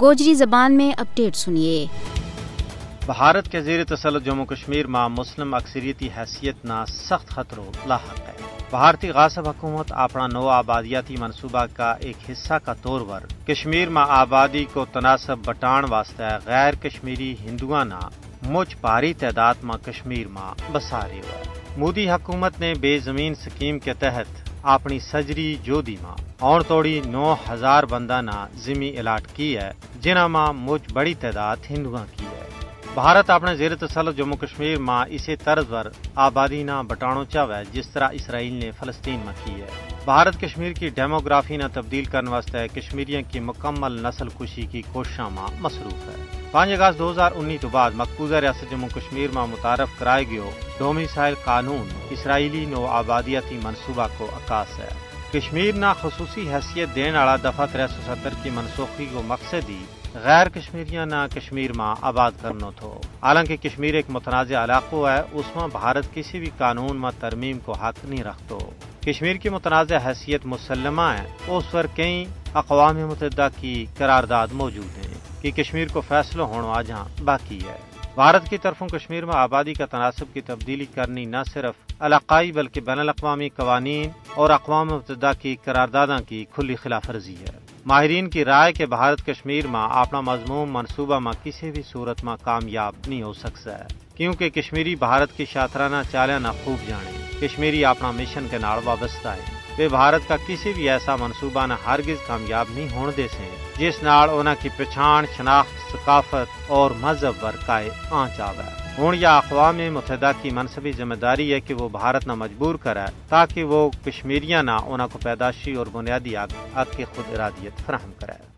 گوجری زبان میں اپڈیٹ سنیے۔ بھارت کے زیر تسلط جموں کشمیر میں مسلم اکثریتی حیثیت نہ سخت خطروں لاحق ہے۔ بھارتی غاصب حکومت اپنا نو آبادیاتی منصوبہ کا ایک حصہ کا طور پر کشمیر میں آبادی کو تناسب بٹان واسطے غیر کشمیری ہندوؤں نہ مجھ بھاری تعداد میں کشمیر میں بسارے ہوئے۔ مودی حکومت نے بے زمین سکیم کے تحت اپنی سجری جودی ماں اور توڑی نو ہزار بندہ نہ زمین الاٹ کی ہے جنہ ماں مجھ بڑی تعداد ہندوؤں کی ہے بھارت اپنے زیر تسلط جموں کشمیر ماں اسی طرز پر آبادی نہ بٹانو چاوے جس طرح اسرائیل نے فلسطین میں کی ہے بھارت کشمیر کی ڈیموگرافی نہ تبدیل کرنے واسطے کشمیریوں کی مکمل نسل کشی کی کوششوں میں مصروف ہے۔ پانچ اگست دو ہزار انیس تو بعد مقبوضہ ریاست جموں کشمیر میں متعارف کرائے گیو ڈومیسائل قانون اسرائیلی نو آبادیاتی منصوبہ کو عکاس ہے۔ کشمیر نہ خصوصی حیثیت دین والا دفعہ تر سو ستر کی منسوخی کو مقصد ہی غیر کشمیریاں نہ کشمیر ماں آباد کرنا تھو۔ حالانکہ کشمیر ایک متنازع علاقہ ہے، اس میں بھارت کسی بھی قانون میں ترمیم کو حق نہیں رکھتو۔ کشمیر کی متنازع حیثیت مسلمہ ہے اس پر کئی اقوام متحدہ کی قرارداد موجود ہیں کہ کشمیر کو فیصلہ ہونا آج ہاں باقی ہے۔ بھارت کی طرفوں کشمیر میں آبادی کا تناسب کی تبدیلی کرنی نہ صرف علاقائی بلکہ بین الاقوامی قوانین اور اقوام متحدہ کی قراردادوں کی کھلی خلاف ورزی ہے۔ ماہرین کی رائے کے بھارت کشمیر میں اپنا مضمون منصوبہ میں کسی بھی صورت میں کامیاب نہیں ہو سکتا ہے، کیونکہ کشمیری بھارت کی شاطرانہ چالانہ خوب جانے۔ کشمیری اپنا مشن کے نال وابستہ ہے۔ وہ بھارت کا کسی بھی ایسا منصوبہ نہ ہرگز کامیاب نہیں ہونے دے سے جس نال انہوں کی پچھان شناخت، ثقافت اور مذہب پر کائے آنچ آوے۔ ہوں یا اقوام متحدہ کی منصبی ذمہ داری ہے کہ وہ بھارت نہ مجبور کرے، تاکہ وہ کشمیریاں نہ انہوں کو پیداشی اور بنیادی حق کی خود ارادیت فراہم کرے۔